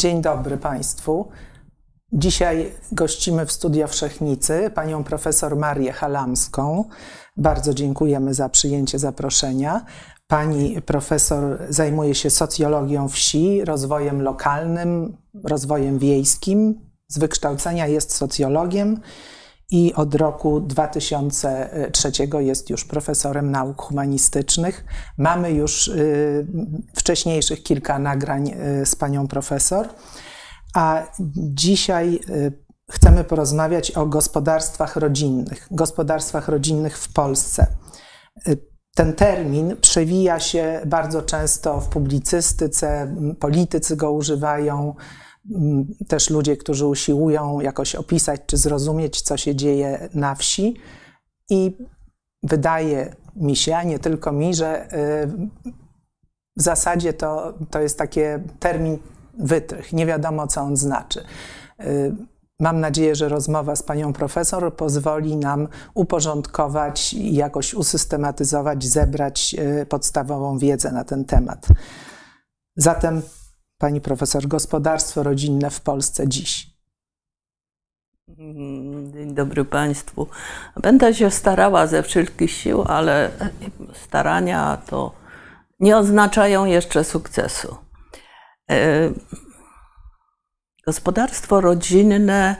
Dzień dobry Państwu. Dzisiaj gościmy w Studio Wszechnicy panią profesor Marię Halamską. Bardzo dziękujemy za przyjęcie zaproszenia. Pani profesor zajmuje się socjologią wsi, rozwojem lokalnym, rozwojem wiejskim. Z wykształcenia jest socjologiem i od roku 2003 jest już profesorem nauk humanistycznych. Mamy już y, wcześniejszych kilka nagrań y, z panią profesor, a dzisiaj y, chcemy porozmawiać o gospodarstwach rodzinnych, gospodarstwach rodzinnych w Polsce. Ten termin przewija się bardzo często w publicystyce, politycy go używają, też ludzie, którzy usiłują jakoś opisać czy zrozumieć, co się dzieje na wsi. I wydaje mi się, a nie tylko mi, że w zasadzie to, to jest taki termin wytrych. Nie wiadomo, co on znaczy. Mam nadzieję, że rozmowa z panią profesor pozwoli nam uporządkować i jakoś usystematyzować, zebrać podstawową wiedzę na ten temat. Zatem, pani profesor, gospodarstwo rodzinne w Polsce dziś. Dzień dobry Państwu. Będę się starała ze wszelkich sił, ale starania to nie oznaczają jeszcze sukcesu. Gospodarstwo rodzinne,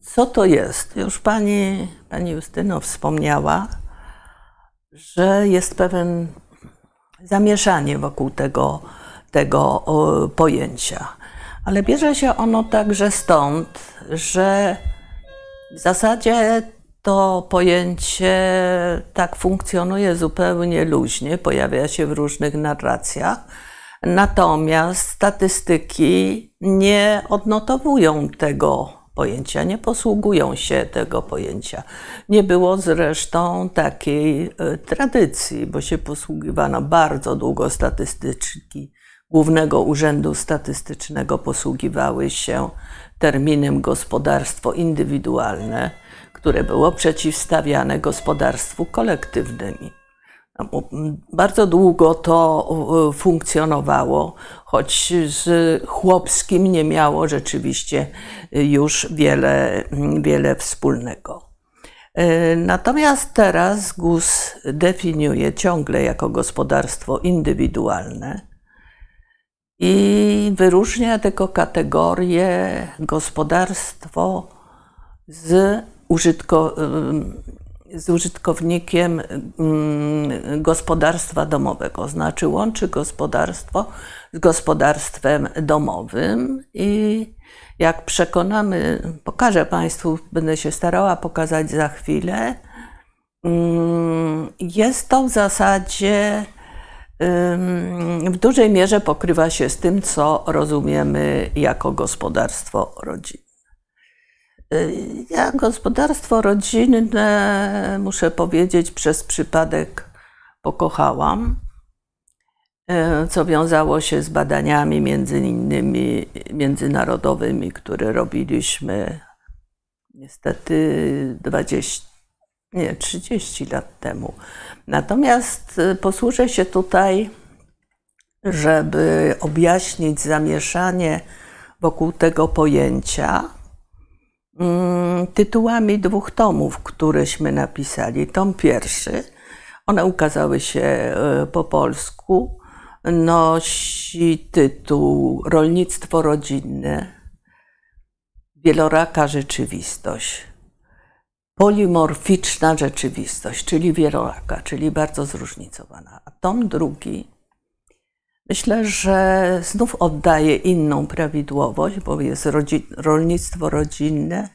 co to jest? Już pani, pani Justyno wspomniała, że jest pewien zamieszanie wokół tego, tego pojęcia. Ale bierze się ono także stąd, że w zasadzie to pojęcie tak funkcjonuje zupełnie luźnie, pojawia się w różnych narracjach Natomiast statystyki nie odnotowują tego pojęcia, nie posługują się tego pojęcia. Nie było zresztą takiej e, tradycji, bo się posługiwano bardzo długo statystyki Głównego Urzędu Statystycznego posługiwały się terminem gospodarstwo indywidualne, które było przeciwstawiane gospodarstwu kolektywnemu. Bardzo długo to funkcjonowało, choć z chłopskim nie miało rzeczywiście już wiele, wiele wspólnego. E, natomiast teraz GUS definiuje ciągle jako gospodarstwo indywidualne i wyróżnia tylko kategorię gospodarstwo z użytko, z użytkownikiem gospodarstwa domowego. Znaczy łączy gospodarstwo z gospodarstwem domowym i jak przekonamy, pokażę Państwu, będę się starała pokazać za chwilę, jest to w zasadzie w dużej mierze pokrywa się z tym, co rozumiemy jako gospodarstwo rodzinne. Ja gospodarstwo rodzinne, muszę powiedzieć, przez przypadek pokochałam, e, co wiązało się z badaniami między innymi międzynarodowymi, które robiliśmy niestety 20, nie, 30 lat temu. Natomiast e, posłużę się tutaj, żeby objaśnić zamieszanie wokół tego pojęcia Mm, tytułami dwóch tomów, któreśmy napisali. Tom pierwszy, one ukazały się e, po polsku, nosi tytuł Rolnictwo rodzinne, wieloraka rzeczywistość. Polimorficzna rzeczywistość, czyli wieloraka, czyli bardzo zróżnicowana. A tom drugi Myślę, że znów oddaje inną prawidłowość, bo jest rolnictwo rodzinne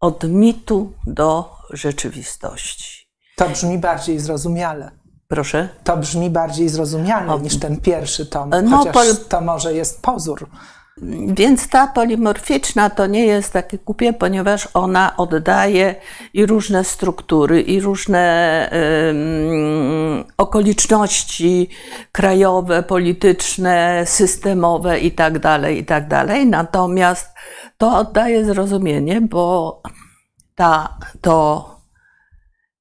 od mitu do rzeczywistości. To brzmi bardziej zrozumiale. Proszę? To brzmi bardziej zrozumiale niż ten pierwszy tom, no, chociaż to może jest pozór. Więc ta polimorficzna to nie jest takie kupie, ponieważ ona oddaje i różne struktury, i różne um, okoliczności krajowe, polityczne, systemowe itd., tak itd. Tak Natomiast to oddaje zrozumienie, bo ta, to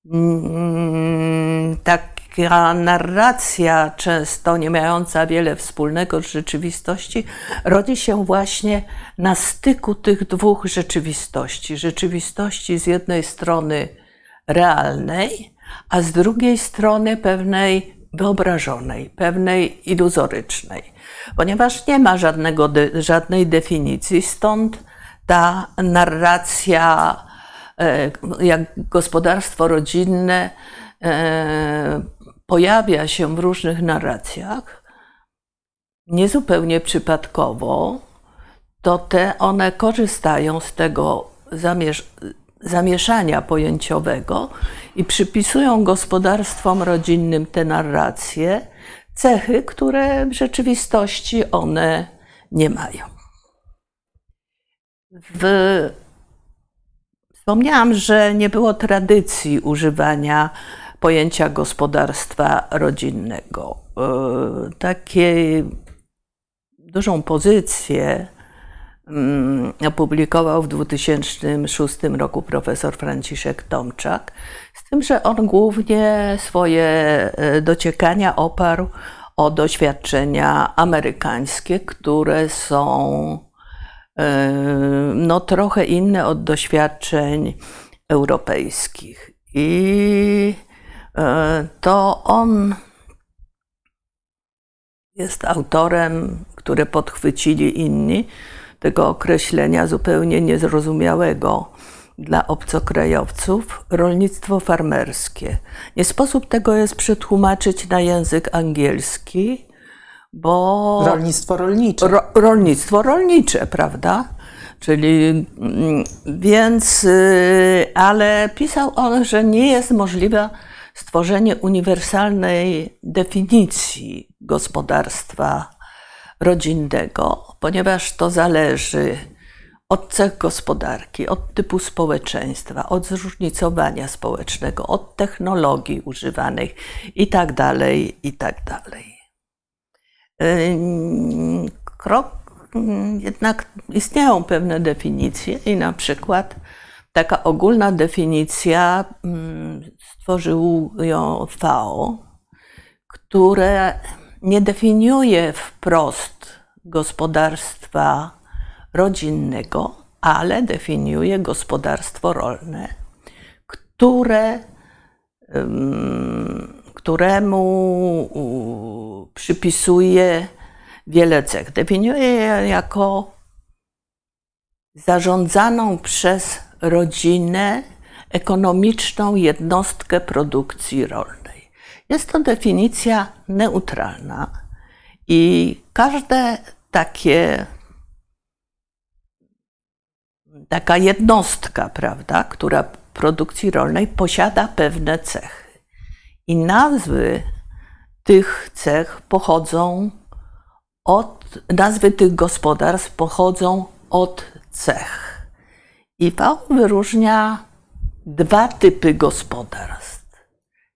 um, tak taka narracja, często nie mająca wiele wspólnego z rzeczywistości, rodzi się właśnie na styku tych dwóch rzeczywistości. Rzeczywistości z jednej strony realnej, a z drugiej strony pewnej wyobrażonej, pewnej iluzorycznej. Ponieważ nie ma żadnego, żadnej definicji, stąd ta narracja, e, jak gospodarstwo rodzinne, e, pojawia się w różnych narracjach, niezupełnie przypadkowo, to te one korzystają z tego zamieszania pojęciowego i przypisują gospodarstwom rodzinnym te narracje, cechy, które w rzeczywistości one nie mają. W... Wspomniałam, że nie było tradycji używania pojęcia gospodarstwa rodzinnego. E, Takie dużą pozycję mm, opublikował w 2006 roku profesor Franciszek Tomczak, z tym, że on głównie swoje e, dociekania oparł o doświadczenia amerykańskie, które są e, no, trochę inne od doświadczeń europejskich. I to on jest autorem, które podchwycili inni, tego określenia zupełnie niezrozumiałego dla obcokrajowców rolnictwo farmerskie. Nie sposób tego jest przetłumaczyć na język angielski, bo. Rolnictwo rolnicze. Ro, rolnictwo rolnicze, prawda? Czyli mm, więc, y, ale pisał on, że nie jest możliwe stworzenie uniwersalnej definicji gospodarstwa rodzinnego, ponieważ to zależy od cech gospodarki, od typu społeczeństwa, od zróżnicowania społecznego, od technologii używanych itd., tak itd. Tak krok, jednak istnieją pewne definicje i na przykład taka ogólna definicja mm, stworzył ją FAO, które nie definiuje wprost gospodarstwa rodzinnego, ale definiuje gospodarstwo rolne, które, któremu przypisuje wiele cech. Definiuje je jako zarządzaną przez rodzinę ekonomiczną jednostkę produkcji rolnej. Jest to definicja neutralna i każde takie taka jednostka, prawda, która produkcji rolnej posiada pewne cechy. I nazwy tych cech pochodzą od, nazwy tych gospodarstw pochodzą od cech. I FAO wyróżnia dwa typy gospodarstw.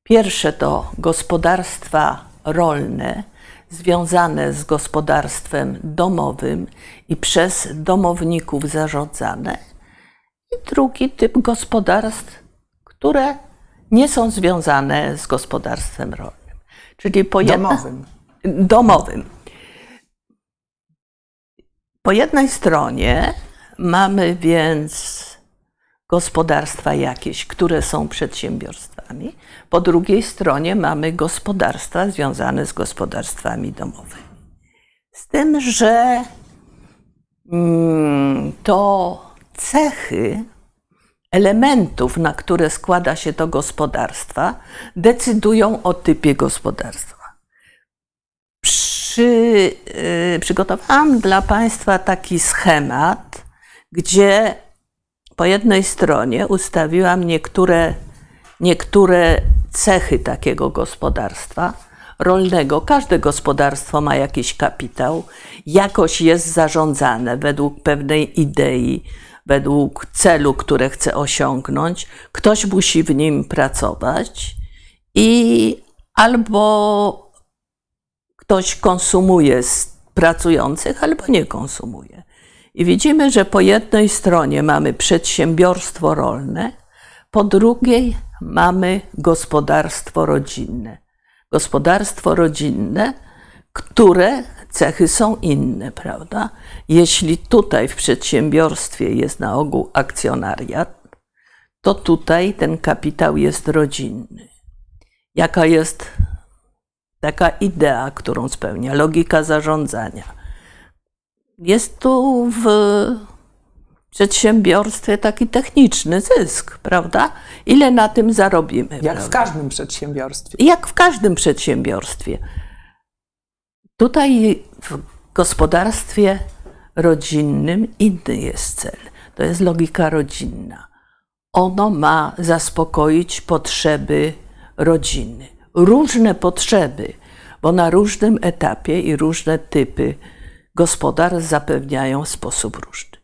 Pierwsze to gospodarstwa rolne, związane z gospodarstwem domowym i przez domowników zarządzane. I drugi typ gospodarstw, które nie są związane z gospodarstwem rolnym. Czyli po domowym. domowym. Po jednej stronie mamy więc gospodarstwa jakieś, które są przedsiębiorstwami. Po drugiej stronie mamy gospodarstwa związane z gospodarstwami domowymi. Z tym, że mm, to cechy elementów, na które składa się to gospodarstwa, decydują o typie gospodarstwa. Przy, yy, przygotowałam dla Państwa taki schemat, gdzie po jednej stronie ustawiłam niektóre, niektóre cechy takiego gospodarstwa rolnego. Każde gospodarstwo ma jakiś kapitał, jakoś jest zarządzane według pewnej idei, według celu, które chce osiągnąć. Ktoś musi w nim pracować i albo ktoś konsumuje z pracujących, albo nie konsumuje. I widzimy, że po jednej stronie mamy przedsiębiorstwo rolne, po drugiej mamy gospodarstwo rodzinne. gospodarstwo rodzinne, które cechy są inne, prawda? Jeśli tutaj w przedsiębiorstwie jest na ogół akcjonariat, to tutaj ten kapitał jest rodzinny. Jaka jest taka idea, którą spełnia, logika zarządzania? Jest tu w przedsiębiorstwie taki techniczny zysk, prawda? Ile na tym zarobimy? Jak prawda? w każdym przedsiębiorstwie. Jak w każdym przedsiębiorstwie. Tutaj w gospodarstwie rodzinnym inny jest cel. To jest logika rodzinna. Ono ma zaspokoić potrzeby rodziny. Różne potrzeby, bo na różnym etapie i różne typy gospodarstw zapewniają w sposób różny.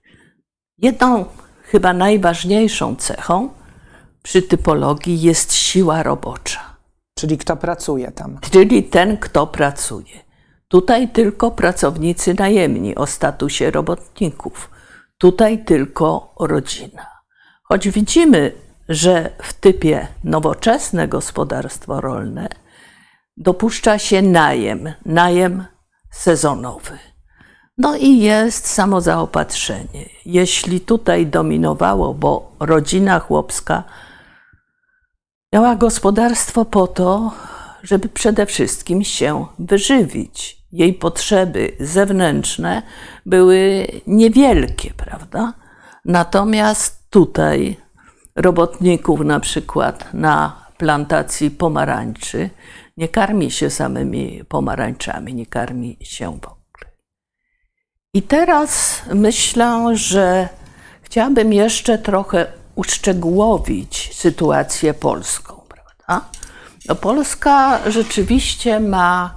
Jedną, chyba najważniejszą cechą przy typologii jest siła robocza, Czyli kto pracuje tam. czyli ten, kto pracuje. Tutaj tylko pracownicy najemni o statusie robotników, tutaj tylko rodzina. Choć widzimy, że w typie nowoczesne gospodarstwo rolne dopuszcza się najem, najem sezonowy. No i jest samozaopatrzenie. Jeśli tutaj dominowało, bo rodzina chłopska miała gospodarstwo po to, żeby przede wszystkim się wyżywić. Jej potrzeby zewnętrzne były niewielkie, prawda? Natomiast tutaj robotników na przykład na plantacji pomarańczy nie karmi się samymi pomarańczami, nie karmi się w. I teraz myślę, że chciałabym jeszcze trochę uszczegółowić sytuację polską, prawda? No Polska rzeczywiście ma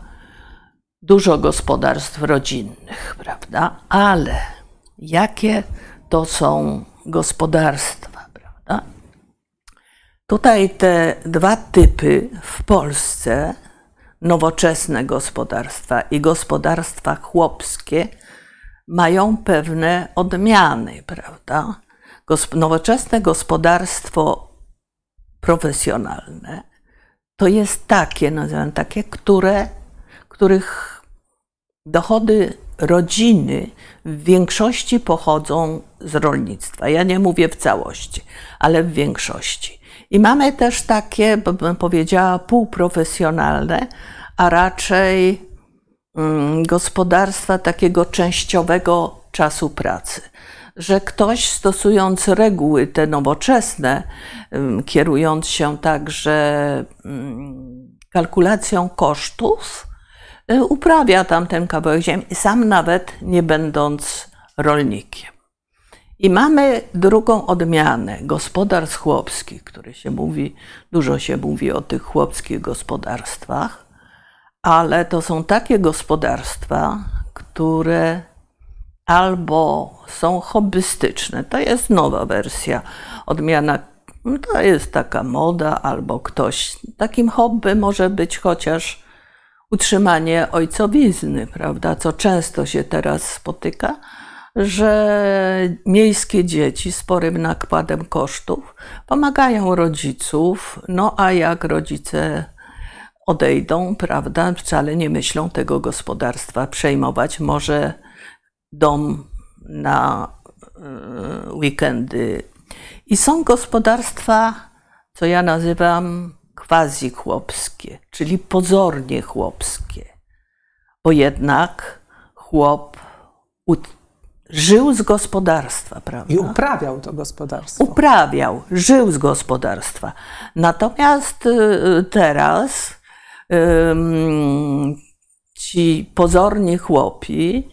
dużo gospodarstw rodzinnych, prawda? Ale jakie to są gospodarstwa, prawda? Tutaj te dwa typy w Polsce, nowoczesne gospodarstwa i gospodarstwa chłopskie, mają pewne odmiany, prawda? Nowoczesne gospodarstwo profesjonalne to jest takie, nazywam takie, które, których dochody rodziny w większości pochodzą z rolnictwa. Ja nie mówię w całości, ale w większości. I mamy też takie, bym powiedziała, półprofesjonalne, a raczej gospodarstwa takiego częściowego czasu pracy. Że ktoś stosując reguły te nowoczesne, ym, kierując się także ym, kalkulacją kosztów, y, uprawia tam ten kawałek ziemi, sam nawet nie będąc rolnikiem. I mamy drugą odmianę gospodarstw chłopskich, które się mówi, dużo się mówi o tych chłopskich gospodarstwach, ale to są takie gospodarstwa, które albo są hobbystyczne, to jest nowa wersja, odmiana, no to jest taka moda, albo ktoś, takim hobby może być chociaż utrzymanie ojcowizny, prawda, co często się teraz spotyka, że miejskie dzieci sporym nakładem kosztów pomagają rodziców, no a jak rodzice odejdą, prawda, wcale nie myślą tego gospodarstwa przejmować. Może dom na y, weekendy. I są gospodarstwa, co ja nazywam quasi chłopskie, czyli pozornie chłopskie, bo jednak chłop żył z gospodarstwa, prawda? I uprawiał to gospodarstwo. uprawiał, żył z gospodarstwa. Natomiast y, teraz ym, ci pozorni chłopi,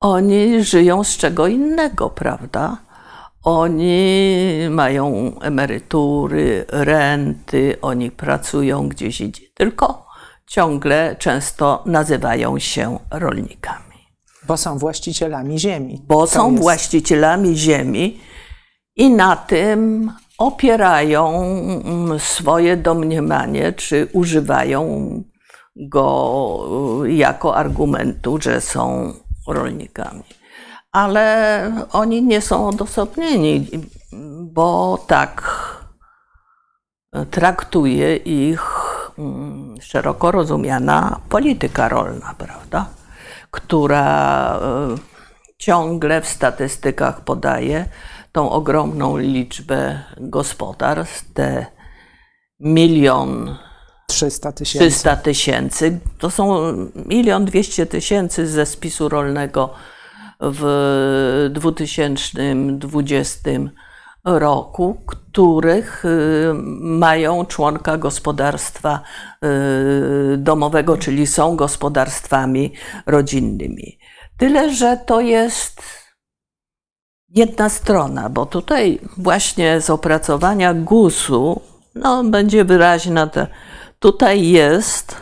oni żyją z czego innego, prawda? Oni mają emerytury, renty, oni pracują gdzieś indziej, tylko ciągle często nazywają się rolnikami Bo są właścicielami ziemi. bo To są jest- właścicielami ziemi i na tym opierają mm, swoje domniemanie, czy używają go y, jako argumentu, że są rolnikami. Ale oni nie są odosobnieni, bo tak traktuje ich mm, szeroko rozumiana polityka rolna, prawda? Która y, ciągle w statystykach podaje tą ogromną liczbę gospodarstw, te milion 300 tysięcy. 300 tysięcy. To są milion dwieście tysięcy ze spisu rolnego w 2020 roku, których y, mają członka gospodarstwa y, domowego, czyli są gospodarstwami rodzinnymi. Tyle, że to jest jedna strona, bo tutaj właśnie z opracowania GUS-u no, będzie wyraźna ta, tutaj jest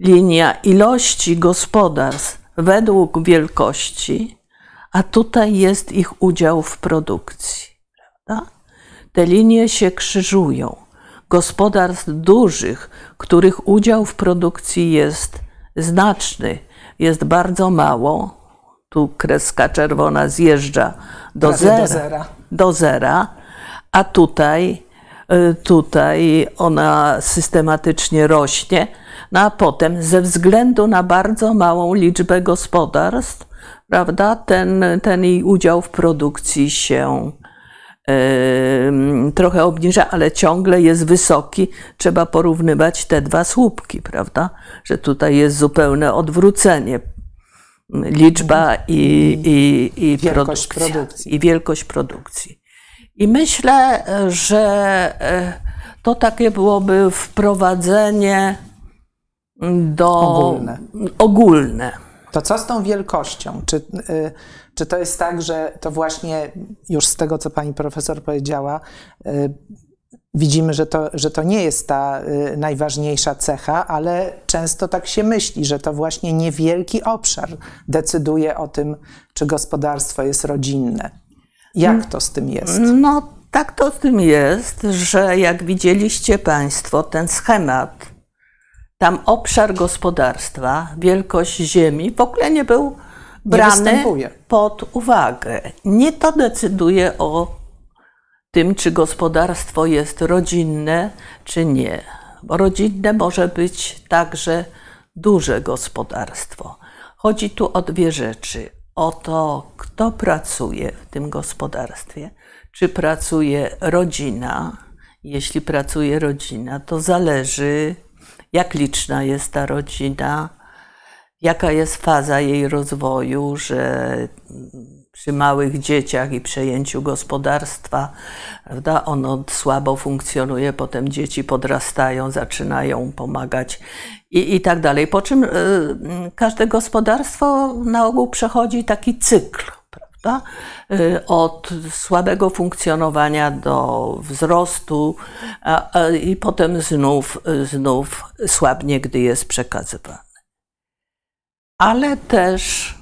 linia ilości gospodarstw według wielkości, a tutaj jest ich udział w produkcji. Prawda? Te linie się krzyżują. Gospodarstw dużych, których udział w produkcji jest znaczny, jest bardzo mało. Tu kreska czerwona zjeżdża do Prawie zera, do zera. do zera, a tutaj, y, tutaj ona systematycznie rośnie, no a potem ze względu na bardzo małą liczbę gospodarstw, prawda, ten, ten jej udział w produkcji się trochę obniża, ale ciągle jest wysoki. Trzeba porównywać te dwa słupki, prawda, że tutaj jest zupełne odwrócenie. Liczba i, i, i Wielkość produkcji. I wielkość produkcji. I myślę, że e, to takie byłoby wprowadzenie do Ogólne. ogólne. To co z tą wielkością? Czy, y, czy to jest tak, że to właśnie już z tego, co pani profesor powiedziała, y, widzimy, że to, że to nie jest ta y, najważniejsza cecha, ale często tak się myśli, że to właśnie niewielki obszar decyduje o tym, czy gospodarstwo jest rodzinne. Jak to z tym jest? No, tak to z tym jest, że jak widzieliście Państwo ten schemat, tam obszar gospodarstwa, wielkość ziemi w ogóle nie był brany pod uwagę. Nie to decyduje o tym, czy gospodarstwo jest rodzinne, czy nie. Bo rodzinne może być także duże gospodarstwo. Chodzi tu o dwie rzeczy. O to, kto pracuje w tym gospodarstwie. Czy pracuje rodzina? Jeśli pracuje rodzina, to zależy, jak liczna jest ta rodzina, jaka jest faza jej rozwoju, że przy małych dzieciach i przejęciu gospodarstwa, prawda, ono słabo funkcjonuje, potem dzieci podrastają, zaczynają pomagać i, i tak dalej. Po czym y, każde gospodarstwo na ogół przechodzi taki cykl. Prawda? Y, Od słabego funkcjonowania do wzrostu a, a, i potem znów, znów słabnie, gdy jest przekazywany. Ale też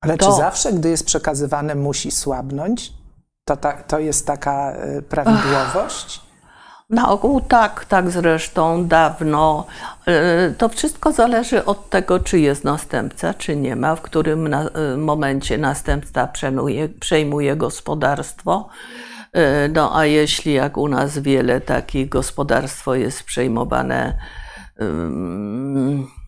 Ale to- czy zawsze, gdy jest przekazywane, musi słabnąć? To, ta, to jest taka y, prawidłowość? Na ogół tak, tak zresztą dawno. Y, To wszystko zależy od tego, czy jest następca, czy nie ma, w którym na, y, momencie następca przejmuje, przejmuje gospodarstwo. No a jeśli jak u nas wiele takich gospodarstwo jest przejmowane ż-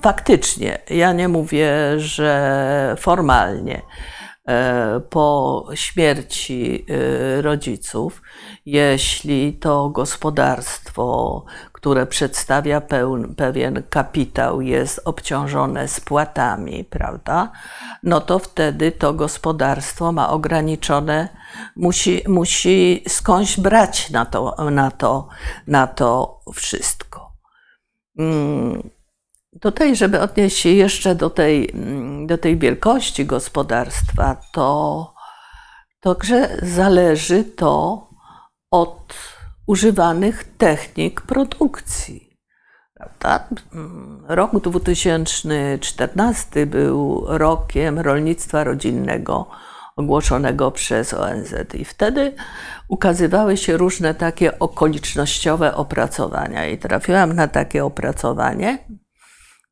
faktycznie, ja nie mówię, że formalnie, e, po śmierci e, rodziców, jeśli to gospodarstwo, które przedstawia pełn, pewien kapitał, jest obciążone spłatami, prawda? No to wtedy to gospodarstwo ma ograniczone, musi, musi skądś brać na to, na to, na to wszystko. Mm, Tutaj, żeby odnieść się jeszcze do tej, mm, do tej wielkości gospodarstwa, to także zależy to od używanych technik produkcji. Mm, Rok 2014 był rokiem rolnictwa rodzinnego ogłoszonego przez ONZ i wtedy ukazywały się różne takie okolicznościowe opracowania i trafiłam na takie opracowanie,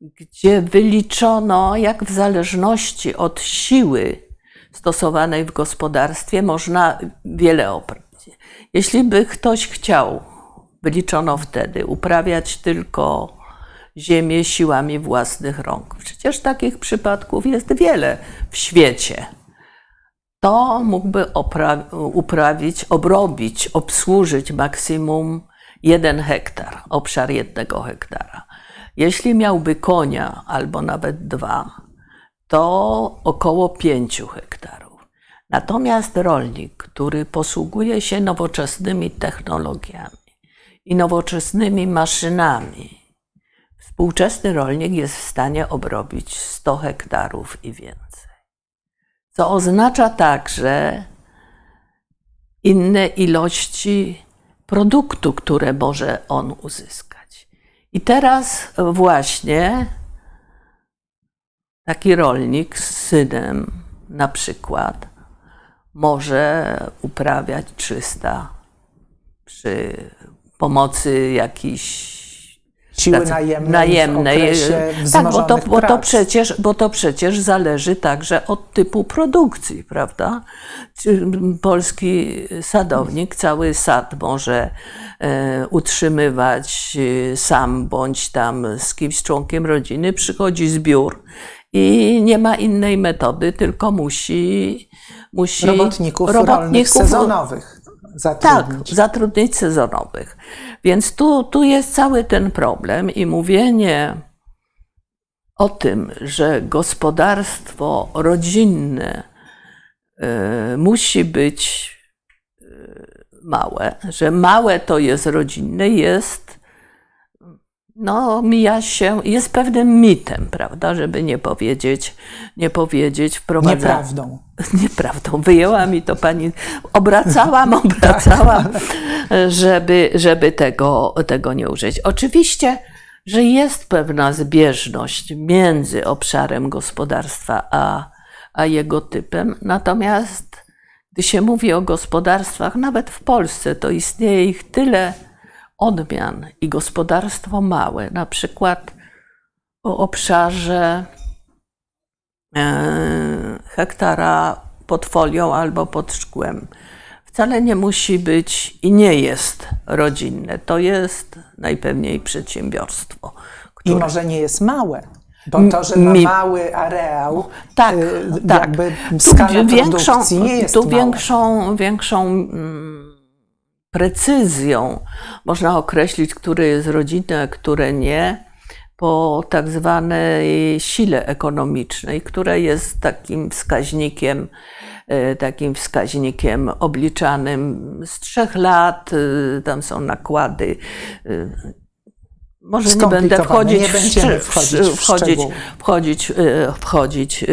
gdzie wyliczono, jak w zależności od siły stosowanej w gospodarstwie można wiele opracować. Jeśli by ktoś chciał wyliczono wtedy, uprawiać tylko ziemię siłami własnych rąk. Przecież takich przypadków jest wiele w świecie. To mógłby uprawić, obrobić, obsłużyć maksimum jeden hektar, obszar jednego hektara. Jeśli miałby konia albo nawet dwa, to około pięciu hektarów. Natomiast rolnik, który posługuje się nowoczesnymi technologiami i nowoczesnymi maszynami, współczesny rolnik jest w stanie obrobić 100 hektarów i więcej. Co oznacza także inne ilości produktu, które może on uzyskać. I teraz właśnie taki rolnik z synem na przykład może uprawiać 300 przy pomocy jakichś siły najemnej, najemnej. tak, bo to, bo, to przecież, bo to przecież zależy także od typu produkcji, prawda? Polski sadownik cały sad może e, utrzymywać e, sam bądź tam z kimś członkiem rodziny, przychodzi zbiór i nie ma innej metody, tylko musi, musi robotników, robotników sezonowych zatrudnić. Tak, zatrudnić sezonowych. Więc tu, tu jest cały ten problem i mówienie o tym, że gospodarstwo rodzinne y, musi być y, małe, że małe to jest rodzinne, jest no, mija się, jest pewnym mitem, prawda, żeby nie powiedzieć, nie powiedzieć, wprowadza... Nieprawdą. Nieprawdą. Wyjęła mi to pani, obracałam, obracałam, żeby, żeby tego, tego nie użyć. Oczywiście, że jest pewna zbieżność między obszarem gospodarstwa a, a jego typem, natomiast gdy się mówi o gospodarstwach, nawet w Polsce, to istnieje ich tyle, odmian i gospodarstwo małe, na przykład o obszarze e, hektara pod folią albo pod szkłem, wcale nie musi być i nie jest rodzinne. To jest najpewniej przedsiębiorstwo. Które... I może nie jest małe. Bo to, że ma mały areał, tak, y, tak. jakby skala tu większą, nie jest Tu większą, większą mm, precyzją można określić, które jest rodzinne, a które nie, po tak zwanej sile ekonomicznej, która jest takim wskaźnikiem, e, takim wskaźnikiem obliczanym z trzech lat. E, tam są nakłady. E, może nie będę wchodzić, nie będziemy wchodzić, w wchodzić, wchodzić, wchodzić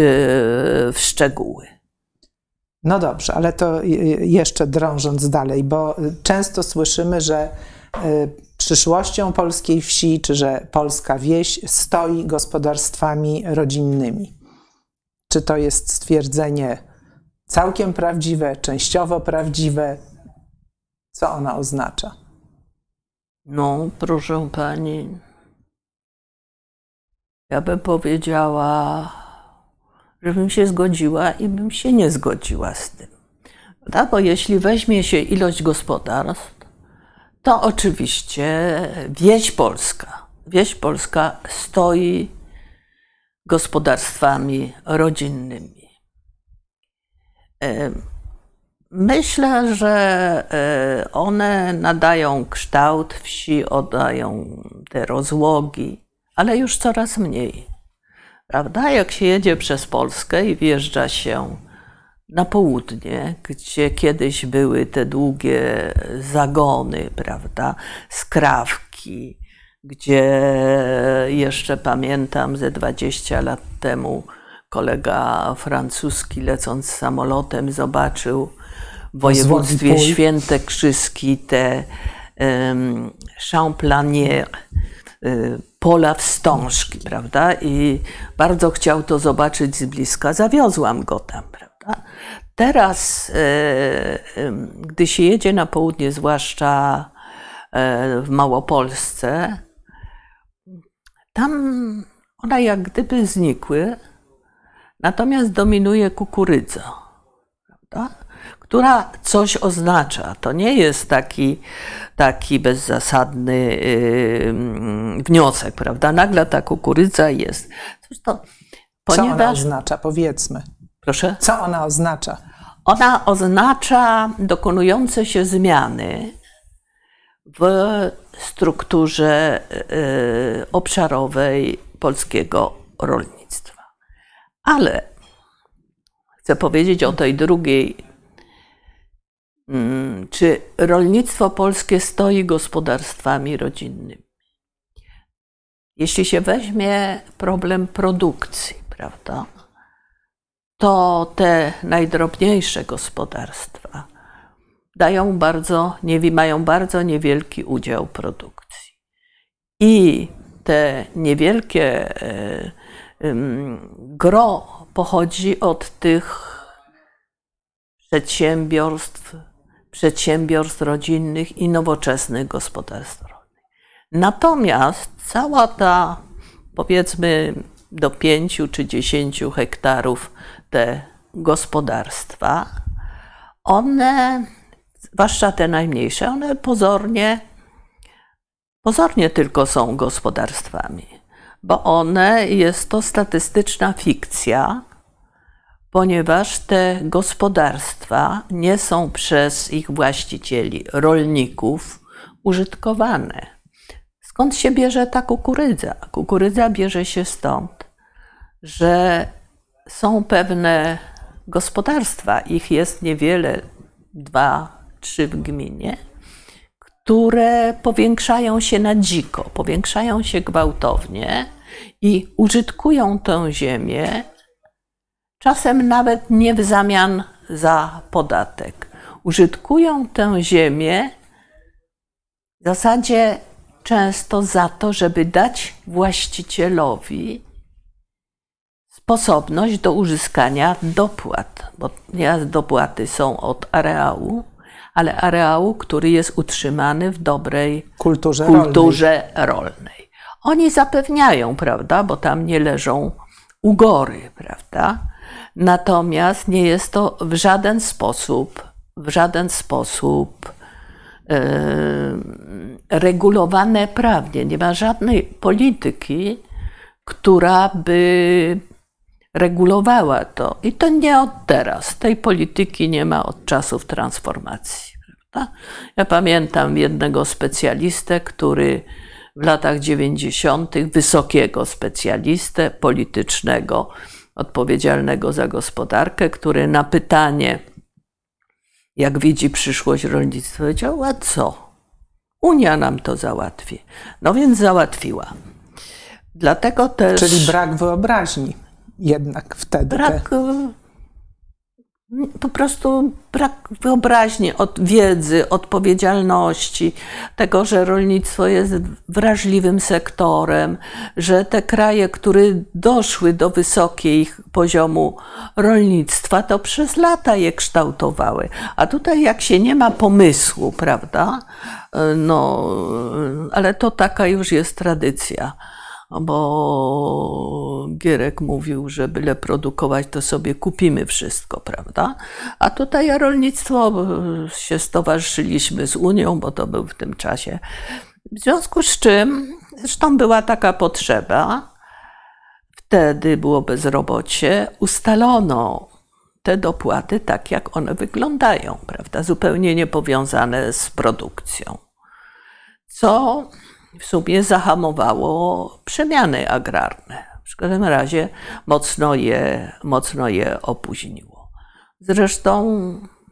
w szczegóły. No dobrze, ale to jeszcze drążąc dalej, bo często słyszymy, że y, przyszłością polskiej wsi, czy że polska wieś stoi gospodarstwami rodzinnymi. Czy to jest stwierdzenie całkiem prawdziwe, częściowo prawdziwe? Co ona oznacza? No, proszę pani, ja bym powiedziała, żebym się zgodziła i bym się nie zgodziła z tym. Tak? Bo jeśli weźmie się ilość gospodarstw, to oczywiście wieś polska, wieś polska stoi gospodarstwami rodzinnymi. Myślę, że e, one nadają kształt wsi, oddają te rozłogi, ale już coraz mniej. Prawda? Jak się jedzie przez Polskę i wjeżdża się na południe, gdzie kiedyś były te długie zagony, prawda, skrawki, gdzie jeszcze pamiętam ze 20 lat temu kolega francuski lecąc samolotem zobaczył w województwie świętokrzyskim te um, Champlanier, y, pola wstążki, prawda? I bardzo chciał to zobaczyć z bliska. Zawiozłam go tam, prawda? Teraz, e, gdy się jedzie na południe, zwłaszcza e, w Małopolsce, tam one jak gdyby znikły, natomiast dominuje kukurydza, prawda? Która coś oznacza. To nie jest taki, taki bezzasadny yy, wniosek, prawda? Nagle ta kukurydza jest. to, ponieważ... Co ona oznacza? Powiedzmy. Proszę? Co ona oznacza? Ona oznacza dokonujące się zmiany w strukturze yy, obszarowej polskiego rolnictwa. Ale chcę powiedzieć o tej drugiej czy rolnictwo polskie stoi gospodarstwami rodzinnymi? Jeśli się weźmie problem produkcji, prawda, to te najdrobniejsze gospodarstwa dają bardzo, mają bardzo niewielki udział produkcji. I te niewielkie e, gro pochodzi od tych przedsiębiorstw przedsiębiorstw rodzinnych i nowoczesnych gospodarstw rolnych. Natomiast cała ta, powiedzmy, do 5 czy 10 hektarów te gospodarstwa, one, zwłaszcza te najmniejsze, one pozornie, pozornie tylko są gospodarstwami, bo one jest to statystyczna fikcja, ponieważ te gospodarstwa nie są przez ich właścicieli, rolników, użytkowane. Skąd się bierze ta kukurydza? Kukurydza bierze się stąd, że są pewne gospodarstwa, ich jest niewiele, dwa, trzy w gminie, które powiększają się na dziko, powiększają się gwałtownie i użytkują tę ziemię czasem nawet nie w zamian za podatek. Użytkują tę ziemię w zasadzie często za to, żeby dać właścicielowi sposobność do uzyskania dopłat, bo nie dopłaty są od areału, ale areału, który jest utrzymany w dobrej kulturze, kulturze rolnej. rolnej. Oni zapewniają, prawda, bo tam nie leżą ugory, prawda? Natomiast nie jest to w żaden sposób, w żaden sposób yy, regulowane prawnie. Nie ma żadnej polityki, która by regulowała to. I to nie od teraz. Tej polityki nie ma od czasów transformacji. Prawda? Ja pamiętam jednego specjalistę, który w latach 90., wysokiego specjalistę politycznego, odpowiedzialnego za gospodarkę, który na pytanie, jak widzi przyszłość rolnictwa, powiedział: A co? Unia nam to załatwi. No więc załatwiła. Dlatego też. Czyli brak wyobraźni jednak wtedy. Brak, te po prostu brak wyobraźni, od wiedzy, odpowiedzialności, tego, że rolnictwo jest wrażliwym sektorem, że te kraje, które doszły do wysokiego poziomu rolnictwa, to przez lata je kształtowały. A tutaj, jak się nie ma pomysłu, prawda, no, ale to taka już jest tradycja bo Gierek mówił, że byle produkować, to sobie kupimy wszystko, prawda? A tutaj rolnictwo się stowarzyszyliśmy z Unią, bo to był w tym czasie. W związku z czym, zresztą była taka potrzeba, wtedy było bezrobocie, ustalono te dopłaty tak, jak one wyglądają, prawda? Zupełnie niepowiązane z produkcją. Co w sumie zahamowało przemiany agrarne. W każdym razie mocno je, mocno je opóźniło. Zresztą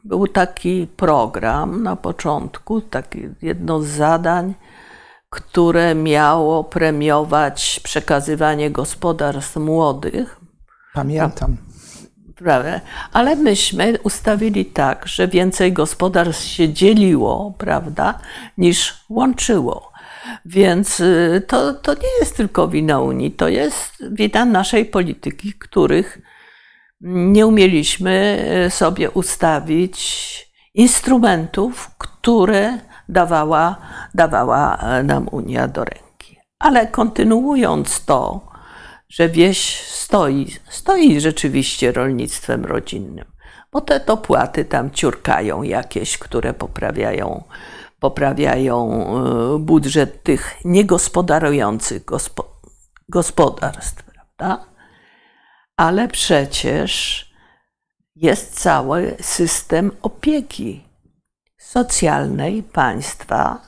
był taki program na początku, taki jedno z zadań, które miało premiować przekazywanie gospodarstw młodych. Pamiętam. Prawda? Ale myśmy ustawili tak, że więcej gospodarstw się dzieliło, prawda, niż łączyło. Więc y, to, to nie jest tylko wina Unii, to jest wina naszej polityki, których nie umieliśmy y, sobie ustawić instrumentów, które dawała, dawała e, nam Unia do ręki. Ale kontynuując to, że wieś stoi, stoi rzeczywiście rolnictwem rodzinnym, bo te dopłaty tam ciurkają jakieś, które poprawiają, poprawiają y, budżet tych niegospodarujących gospo, gospodarstw, prawda? Ale przecież jest cały system opieki socjalnej państwa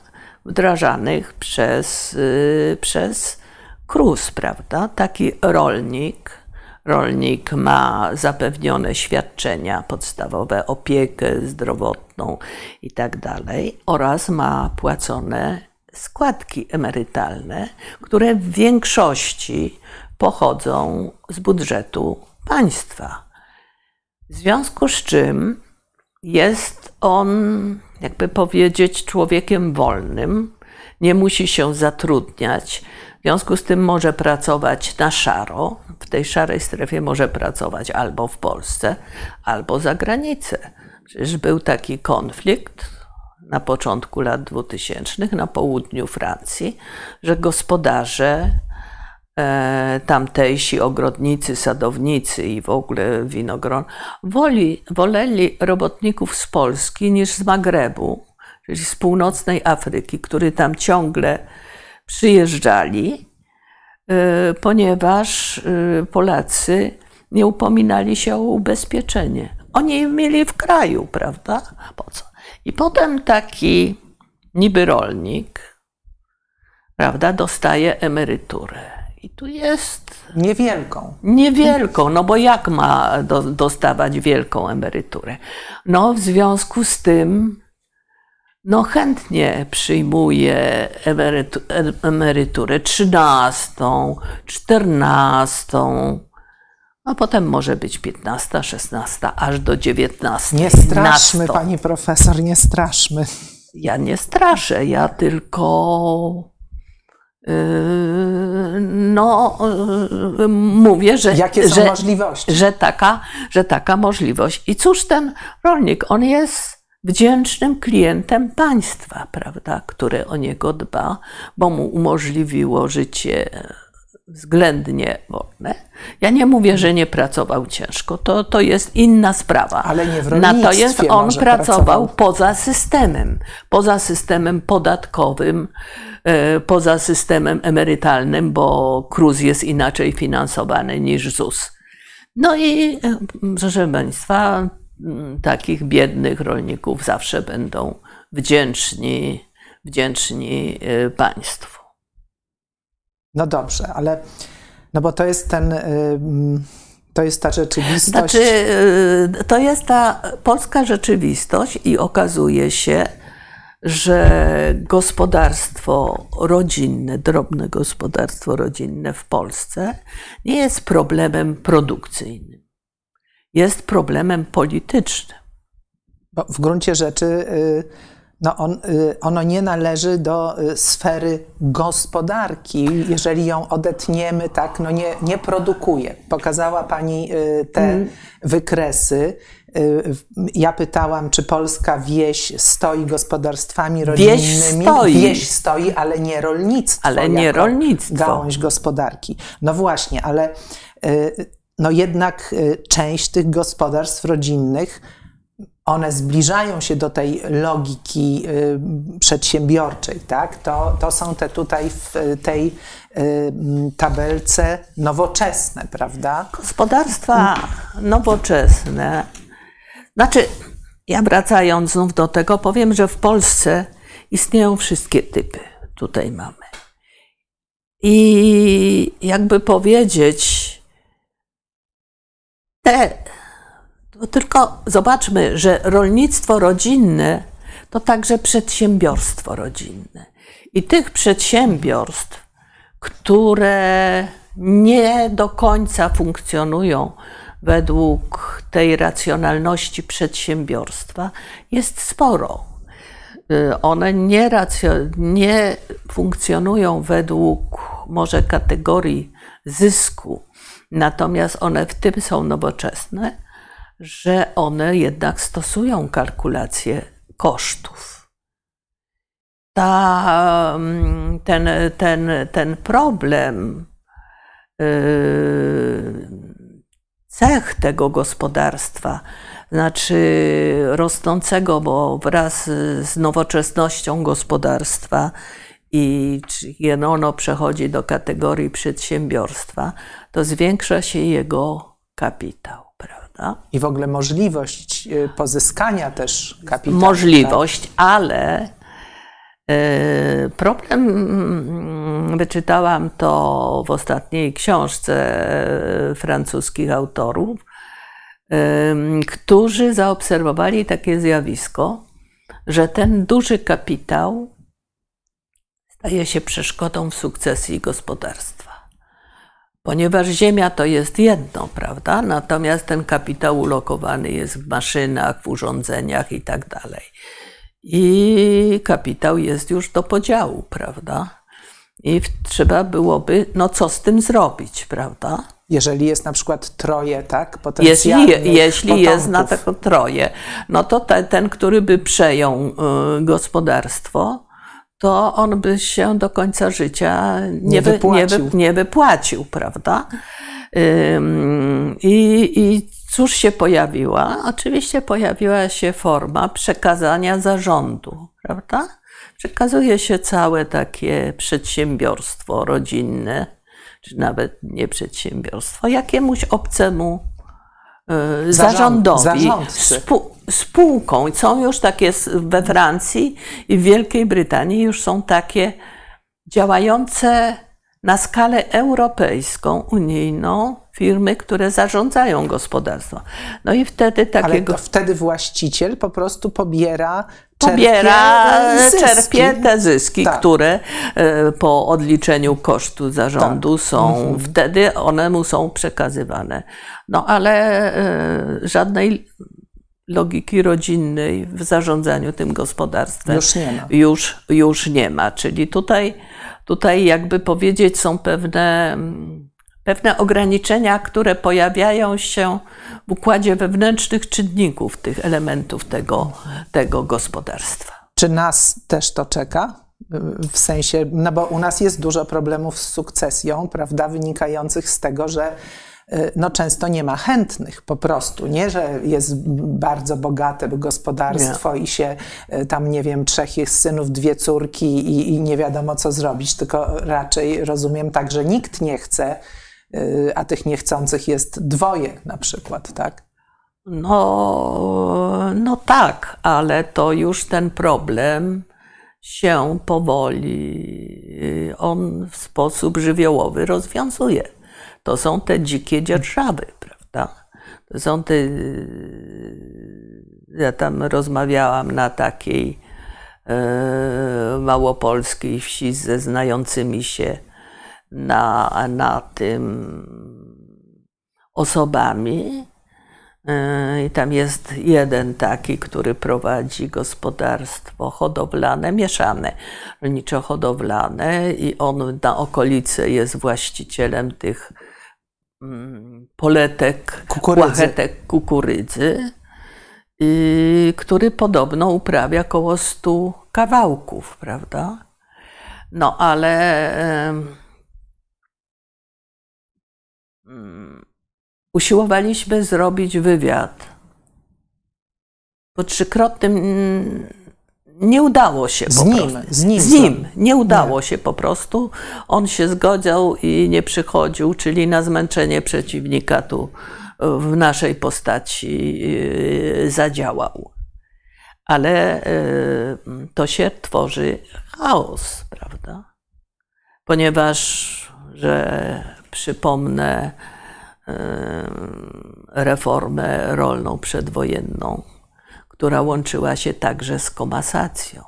wdrażanych przez, y, przez KRUS, prawda? Taki rolnik, rolnik ma zapewnione świadczenia podstawowe, opiekę zdrowotną i tak oraz ma płacone składki emerytalne, które w większości pochodzą z budżetu państwa. W związku z czym jest on, jakby powiedzieć, człowiekiem wolnym, nie musi się zatrudniać. W związku z tym może pracować na szaro. W tej szarej strefie może pracować albo w Polsce, albo za granicę. Przecież był taki konflikt na początku lat 2000 na południu Francji, że gospodarze E, tamtejsi ogrodnicy, sadownicy i w ogóle winogron woli, woleli robotników z Polski niż z Magrebu, czyli z północnej Afryki, którzy tam ciągle przyjeżdżali, e, ponieważ e, Polacy nie upominali się o ubezpieczenie. Oni mieli w kraju, prawda? Po co? I potem taki niby rolnik, prawda, dostaje emeryturę i tu jest. Niewielką. Niewielką, no bo jak ma do, dostawać wielką emeryturę? No, w związku z tym, no chętnie przyjmuje emerytu, emeryturę trzynastą, czternastą, a potem może być piętnasta, szesnasta, aż do dziewiętnastej. Nie straszmy, pani profesor, nie straszmy. Ja nie straszę, ja tylko Yy, no, yy, mówię, że, że? Że, taka, że taka możliwość. I cóż ten rolnik, on jest wdzięcznym klientem państwa, prawda, które o niego dba, bo mu umożliwiło życie względnie wolne. Ja nie mówię, że nie pracował ciężko, to, to jest inna sprawa. Ale nie w Natomiast on pracował, pracował poza systemem, poza systemem podatkowym, e, poza systemem emerytalnym, bo KRUS jest inaczej finansowany niż ZUS. No i e, proszę Państwa, takich biednych rolników zawsze będą wdzięczni, wdzięczni e, państwu. No dobrze, ale no bo to jest ten, to jest ta rzeczywistość. Znaczy, y, to jest ta polska rzeczywistość i okazuje się, że gospodarstwo rodzinne, drobne gospodarstwo rodzinne w Polsce nie jest problemem produkcyjnym. Jest problemem politycznym. Bo w gruncie rzeczy y, no on, y, ono nie należy do y, sfery gospodarki. Jeżeli ją odetniemy, tak, no nie, nie produkuje. Pokazała Pani te mm. wykresy. Ja pytałam, czy polska wieś stoi gospodarstwami rodzinnymi. Wieś stoi, wieś stoi ale nie rolnictwo. Ale nie rolnictwo. Gałąź gospodarki. No właśnie, ale no jednak część tych gospodarstw rodzinnych one zbliżają się do tej logiki y, przedsiębiorczej, tak? To, to są te tutaj w tej y, tabelce nowoczesne, prawda? Gospodarstwa nowoczesne. Znaczy, ja wracając znów do tego, powiem, że w Polsce istnieją wszystkie typy. Tutaj mamy. I jakby powiedzieć, te tylko zobaczmy, że rolnictwo rodzinne to także przedsiębiorstwo rodzinne. I tych przedsiębiorstw, które nie do końca funkcjonują według tej racjonalności przedsiębiorstwa, jest sporo. Y, one nie, racjo- nie funkcjonują według może kategorii zysku, natomiast one w tym są nowoczesne że one jednak stosują kalkulację kosztów. Ta, mm, ten, ten, ten problem yy, cech tego gospodarstwa znaczy rosnącego, bo wraz z nowoczesnością gospodarstwa i kiedy ono przechodzi do kategorii przedsiębiorstwa, to zwiększa się jego kapitał, prawda? I w ogóle możliwość y, pozyskania też kapitału. Możliwość, tak? ale y, problem, mm, wyczytałam to w ostatniej książce francuskich autorów, którzy zaobserwowali takie zjawisko, że ten duży kapitał staje się przeszkodą w sukcesji gospodarstwa. Ponieważ ziemia to jest jedno, prawda? Natomiast ten kapitał ulokowany jest w maszynach, w urządzeniach i tak dalej. I kapitał jest już do podziału, prawda? I trzeba byłoby, no co z tym zrobić, prawda? Jeżeli jest na przykład troje, tak? Jeśli, jeśli jest na tego troje, no to ten, ten który by przejął y, gospodarstwo, to on by się do końca życia nie, nie, wypłacił. Nie, wy, nie wypłacił, prawda? I, I cóż się pojawiła? Oczywiście pojawiła się forma przekazania zarządu, prawda? Przekazuje się całe takie przedsiębiorstwo rodzinne, czy nawet nie przedsiębiorstwo, jakiemuś obcemu y, zarządowi, spół, spółką. Są już takie we Francji i w Wielkiej Brytanii już są takie działające na skalę europejską, unijną firmy, które zarządzają gospodarstwem. No i wtedy takiego... Ale wtedy właściciel po prostu pobiera pobiera, czerpie, czerpie te zyski, tak. które e, po odliczeniu kosztu zarządu tak. są, mhm. wtedy one mu są przekazywane. No ale e, żadnej logiki rodzinnej w zarządzaniu tym gospodarstwem już nie ma. Już, już nie ma. Czyli tutaj, tutaj jakby powiedzieć są pewne, pewne ograniczenia, które pojawiają się w układzie wewnętrznych czynników, tych elementów tego, tego gospodarstwa. Czy nas też to czeka? W sensie, no bo u nas jest dużo problemów z sukcesją, prawda, wynikających z tego, że no często nie ma chętnych po prostu. Nie, że jest bardzo bogate gospodarstwo nie. i się e, tam, nie wiem, trzech jest synów, dwie córki i, i nie wiadomo co zrobić, tylko raczej rozumiem tak, że nikt nie chce, a tych niechcących jest dwoje na przykład, tak? No, no tak, ale to już ten problem się powoli, on w sposób żywiołowy rozwiązuje. To są te dzikie dzierżawy, prawda? To są te. Ja tam rozmawiałam na takiej małopolskiej wsi ze znającymi się na, na tym osobami. E, I tam jest jeden taki, który prowadzi gospodarstwo hodowlane, mieszane, rolniczo-hodowlane, i on na okolicy jest właścicielem tych Mm, poletek, kukurydzy. kukurydzy, i, który podobno uprawia około 100 kawałków, prawda? No ale um, usiłowaliśmy zrobić wywiad. Po trzykrotnym nie udało się z po nim, prostu. Z nim, z nim. Nie udało nie. się po prostu. On się zgodził i nie przychodził, czyli na zmęczenie przeciwnika tu w naszej postaci yy, zadziałał. Ale yy, to się tworzy chaos, prawda? Ponieważ, że przypomnę yy, reformę rolną przedwojenną, która łączyła się także z komasacją.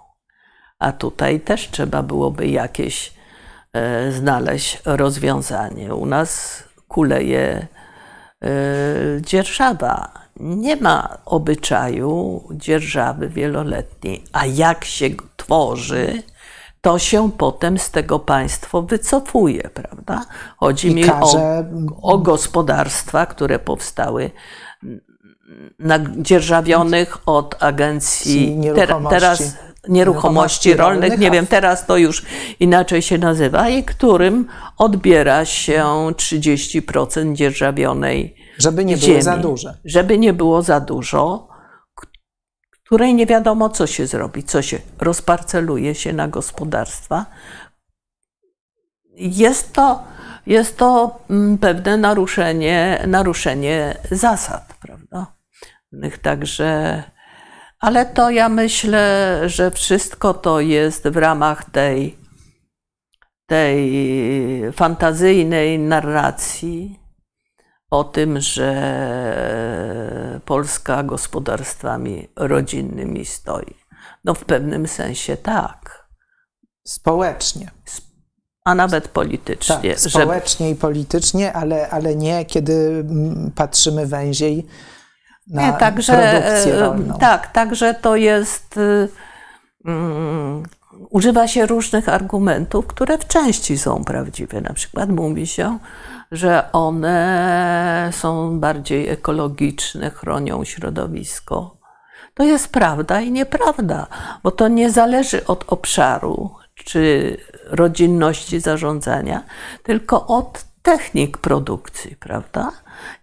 A tutaj też trzeba byłoby jakieś e, znaleźć rozwiązanie. U nas kuleje e, dzierżawa. Nie ma obyczaju dzierżawy wieloletniej, a jak się tworzy, to się potem z tego państwo wycofuje, prawda? Chodzi mi o, o gospodarstwa, które powstały nadzierżawionych od agencji nieruchomości. teraz nieruchomości rolnych, nie wiem, teraz to już inaczej się nazywa, i którym odbiera się 30% dzierżawionej Żeby nie ziemi, było za duże. Żeby nie było za dużo, której nie wiadomo, co się zrobi, co się rozparceluje się na gospodarstwa. Jest to, jest to mm, pewne naruszenie, naruszenie zasad, prawda? Także, ale to ja myślę, że wszystko to jest w ramach tej, tej fantazyjnej narracji o tym, że Polska gospodarstwami rodzinnymi stoi. No w pewnym sensie tak, Społecznie. a nawet Tak, politycznie. żeby- społecznie i politycznie, ale, ale nie kiedy mm, patrzymy węziej na Nie, także, produkcję e, rolną. Tak, także to jest. y, mm, używa się różnych argumentów, które w części są prawdziwe. Na przykład mówi się, że one są bardziej ekologiczne, chronią środowisko. To jest prawda i nieprawda, bo to nie zależy od obszaru czy rodzinności zarządzania, tylko od technik produkcji, prawda?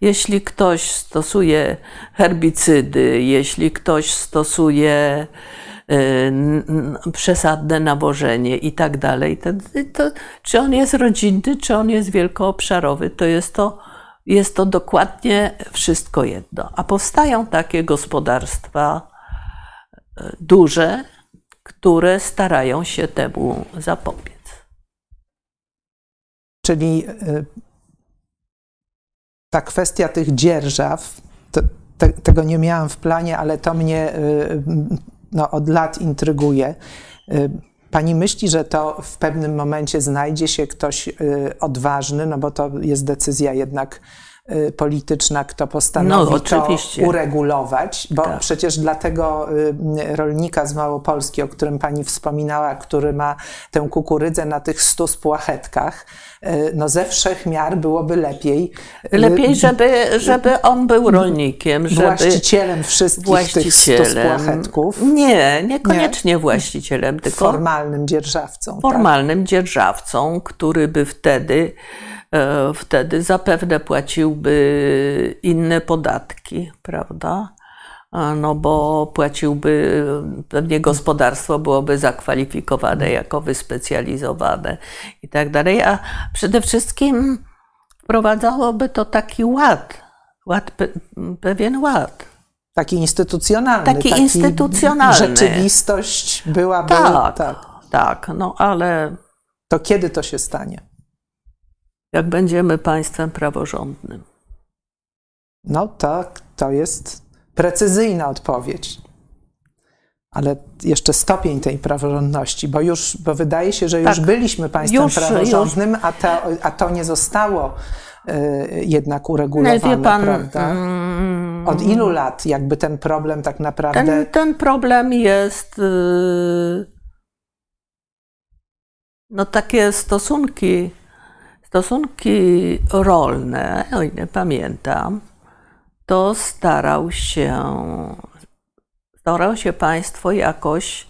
Jeśli ktoś stosuje herbicydy, jeśli ktoś stosuje przesadne nawożenie i tak dalej, czy on jest rodzinny, czy on jest wielkoobszarowy, to jest to, jest to dokładnie wszystko jedno. A powstają takie gospodarstwa y, duże, które starają się temu zapobiec. Czyli y, ta kwestia tych dzierżaw, te, tego nie miałam w planie, ale to mnie y, no, od lat intryguje. Y, Pani myśli, że to w pewnym momencie znajdzie się ktoś y, odważny, no bo to jest decyzja jednak polityczna, kto postanowi No, to uregulować, bo Tak. przecież dla tego y, rolnika z Małopolski, o którym pani wspominała, który ma tę kukurydzę na tych stu spłachetkach, y, no ze wszech miar byłoby lepiej. y, Lepiej, żeby, żeby on był rolnikiem, żeby właścicielem wszystkich tych stu właścicielem. spłachetków, Nie, niekoniecznie właścicielem, tylko formalnym dzierżawcą. tak? formalnym dzierżawcą, który by wtedy, wtedy zapewne płaciłby inne podatki, prawda? A No bo płaciłby, pewnie gospodarstwo byłoby zakwalifikowane jako wyspecjalizowane i tak dalej, a przede wszystkim wprowadzałoby to taki ład, ład pe, pewien ład. Taki instytucjonalny. Taki instytucjonalny. Rzeczywistość byłaby. Tak, tak. tak, no ale To kiedy to się stanie? Jak będziemy państwem praworządnym. No tak, to jest precyzyjna odpowiedź. Ale jeszcze stopień tej praworządności, bo już, bo wydaje się, że już Tak. byliśmy państwem Już- praworządnym, A, to, a to nie zostało y, jednak uregulowane, Wie pan, prawda? mm, Od ilu lat jakby ten problem tak naprawdę... ten, ten problem jest. y, No, takie stosunki, stosunki rolne, o ile pamiętam, to starał się, starał się państwo jakoś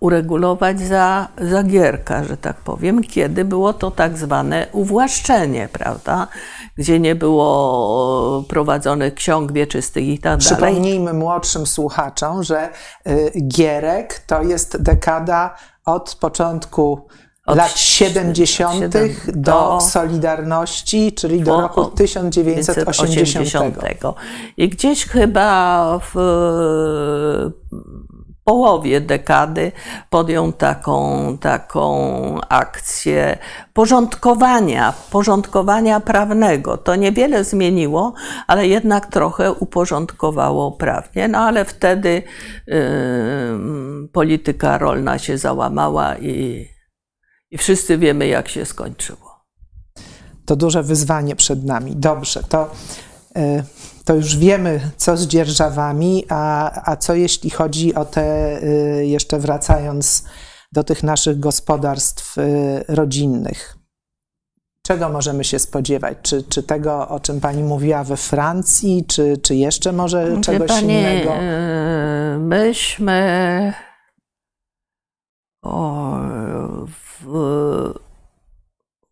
uregulować za, za Gierka, że tak powiem, kiedy było to tak zwane uwłaszczenie, prawda? Gdzie nie było prowadzonych ksiąg wieczystych i tak dalej. Przypomnijmy młodszym słuchaczom, że y, Gierek to jest dekada od początku Od lat 70. siedem- do Solidarności, czyli do roku o 1980. I gdzieś chyba w e, połowie dekady podjął taką, taką akcję porządkowania, porządkowania prawnego. To niewiele zmieniło, ale jednak trochę uporządkowało prawnie. No ale wtedy ym, polityka rolna się załamała i, i wszyscy wiemy, jak się skończyło. To duże wyzwanie przed nami. Dobrze, to, y, to już wiemy, co z dzierżawami, a, a co jeśli chodzi o te, y, jeszcze wracając do tych naszych gospodarstw y, rodzinnych. Czego możemy się spodziewać? Czy, czy tego, o czym Pani mówiła we Francji, czy, czy jeszcze może Wie czegoś pani, innego? myśmy o,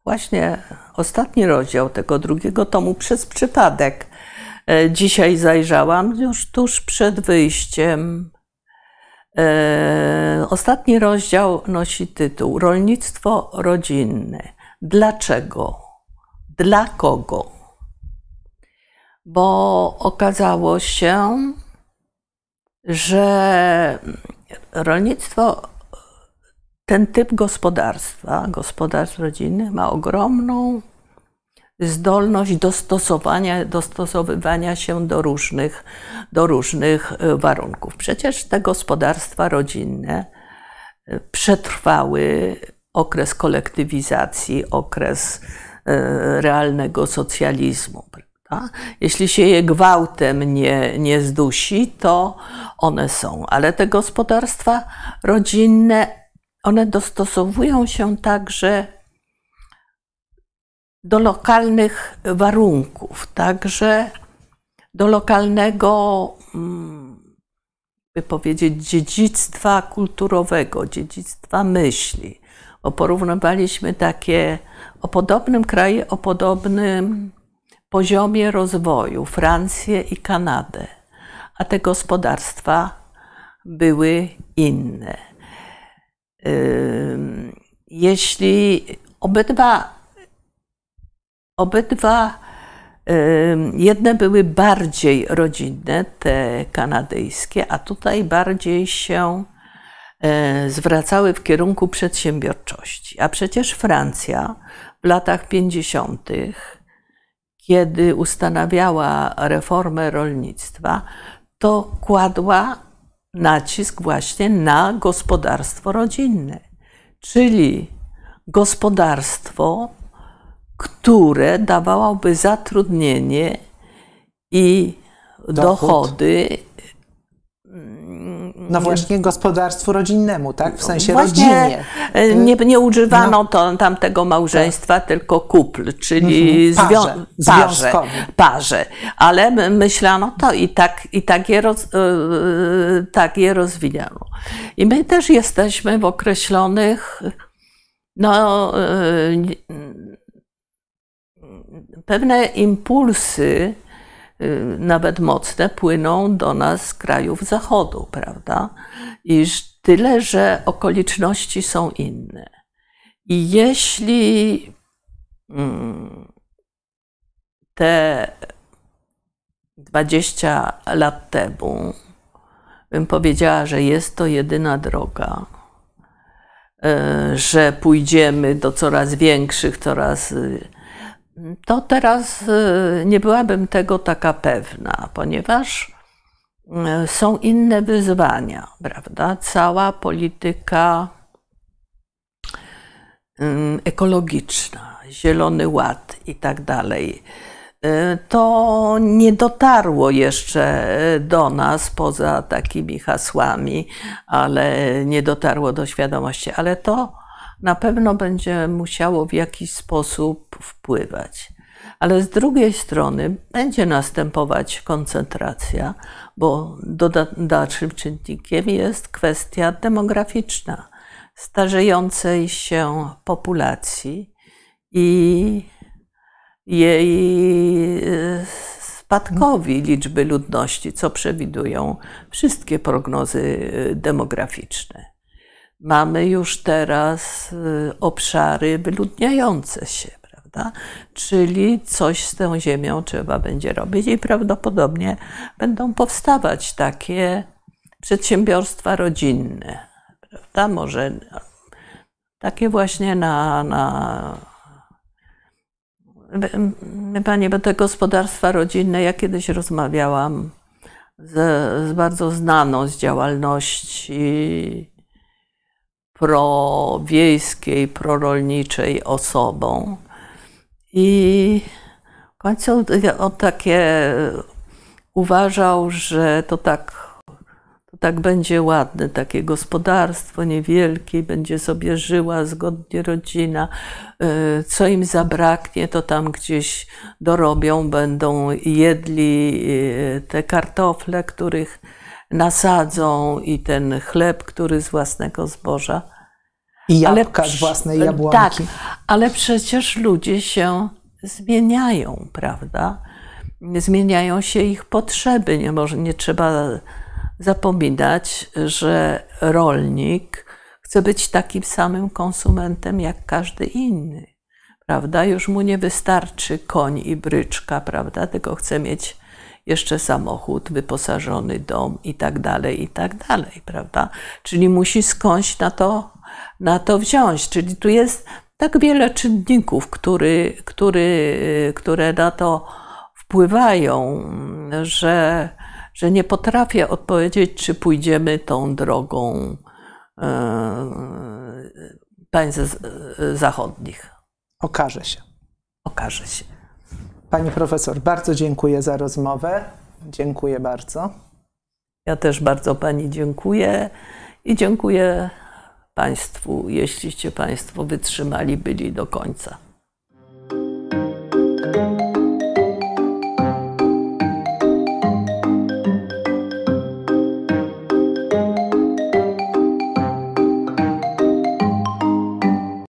właśnie ostatni rozdział tego drugiego tomu przez przypadek e, dzisiaj zajrzałam, już tuż przed wyjściem. E, ostatni rozdział nosi tytuł Rolnictwo rodzinne. Dlaczego? Dla kogo? Bo okazało się, że rolnictwo, ten typ gospodarstwa, gospodarstw rodzinnych ma ogromną zdolność dostosowania, dostosowywania się do różnych, do różnych e, warunków. Przecież te gospodarstwa rodzinne e, przetrwały okres kolektywizacji, okres e, realnego socjalizmu. Jeśli się je gwałtem nie, nie zdusi, to one są. Ale te gospodarstwa rodzinne, one dostosowują się także do lokalnych warunków, także do lokalnego, mm, by powiedzieć, dziedzictwa kulturowego, dziedzictwa myśli. Bo porównywaliśmy takie o podobnym kraju, o podobnym poziomie rozwoju Francję i Kanadę, a te gospodarstwa były inne. Jeśli obydwa, obydwa jedne były bardziej rodzinne, te kanadyjskie, a tutaj bardziej się e, zwracały w kierunku przedsiębiorczości. A przecież Francja w latach 50 kiedy ustanawiała reformę rolnictwa, to kładła nacisk właśnie na gospodarstwo rodzinne, czyli gospodarstwo, które dawałoby zatrudnienie i dochody no właśnie gospodarstwu rodzinnemu, tak? W sensie właśnie rodzinie. e, Nie, nie używano no. to, tamtego małżeństwa, tak. tylko kupl, czyli mhm. parze, parze, parze. Ale myślano to i tak, i tak, je roz, yy, tak je rozwijano. I my też jesteśmy w określonych no, yy, pewne impulsy Y, nawet mocne, płyną do nas z krajów zachodu, prawda? Iż tyle, że okoliczności są inne. I jeśli mm, te 20 lat temu bym powiedziała, że jest to jedyna droga, y, że pójdziemy do coraz większych, coraz y, to teraz y, nie byłabym tego taka pewna, ponieważ y, są inne wyzwania, prawda? Cała polityka y, ekologiczna, Zielony Ład i tak dalej. To nie dotarło jeszcze do nas poza takimi hasłami, ale nie dotarło do świadomości. Ale to na pewno będzie musiało w jakiś sposób wpływać. Ale z drugiej strony będzie następować koncentracja, bo dalszym czynnikiem jest kwestia demograficzna starzejącej się populacji i jej e, spadkowi liczby ludności, co przewidują wszystkie prognozy e, demograficzne. Mamy już teraz y, obszary wyludniające się, prawda? Czyli coś z tą ziemią trzeba będzie robić i prawdopodobnie będą powstawać takie przedsiębiorstwa rodzinne, prawda? Może takie właśnie na, na Panie, bo te gospodarstwa rodzinne, ja kiedyś rozmawiałam z, z bardzo znaną z działalności prowiejskiej, prorolniczej osobą. I w końcu on takie uważał, że to tak, to tak będzie ładne, takie gospodarstwo niewielkie, będzie sobie żyła zgodnie rodzina. Y, co im zabraknie, to tam gdzieś dorobią, będą jedli y, te kartofle, których nasadzą i ten chleb, który z własnego zboża. I jabłka ale, z własnej jabłonki. Tak, Ale przecież ludzie się zmieniają, prawda? Zmieniają się ich potrzeby. Nie, może, nie trzeba zapominać, że rolnik chce być takim samym konsumentem jak każdy inny. Prawda? Już mu nie wystarczy koń i bryczka, prawda? Tylko chce mieć jeszcze samochód, wyposażony dom i tak dalej, i tak dalej, prawda? Czyli musi skądś na to, na to wziąć. Czyli tu jest tak wiele czynników, który, który, które na to wpływają, że, że nie potrafię odpowiedzieć, czy pójdziemy tą drogą e, państw zachodnich. Okaże się. Okaże się. Pani profesor, bardzo dziękuję za rozmowę. Dziękuję bardzo. Ja też bardzo Pani dziękuję i dziękuję Państwu, jeśliście Państwo wytrzymali, byli do końca.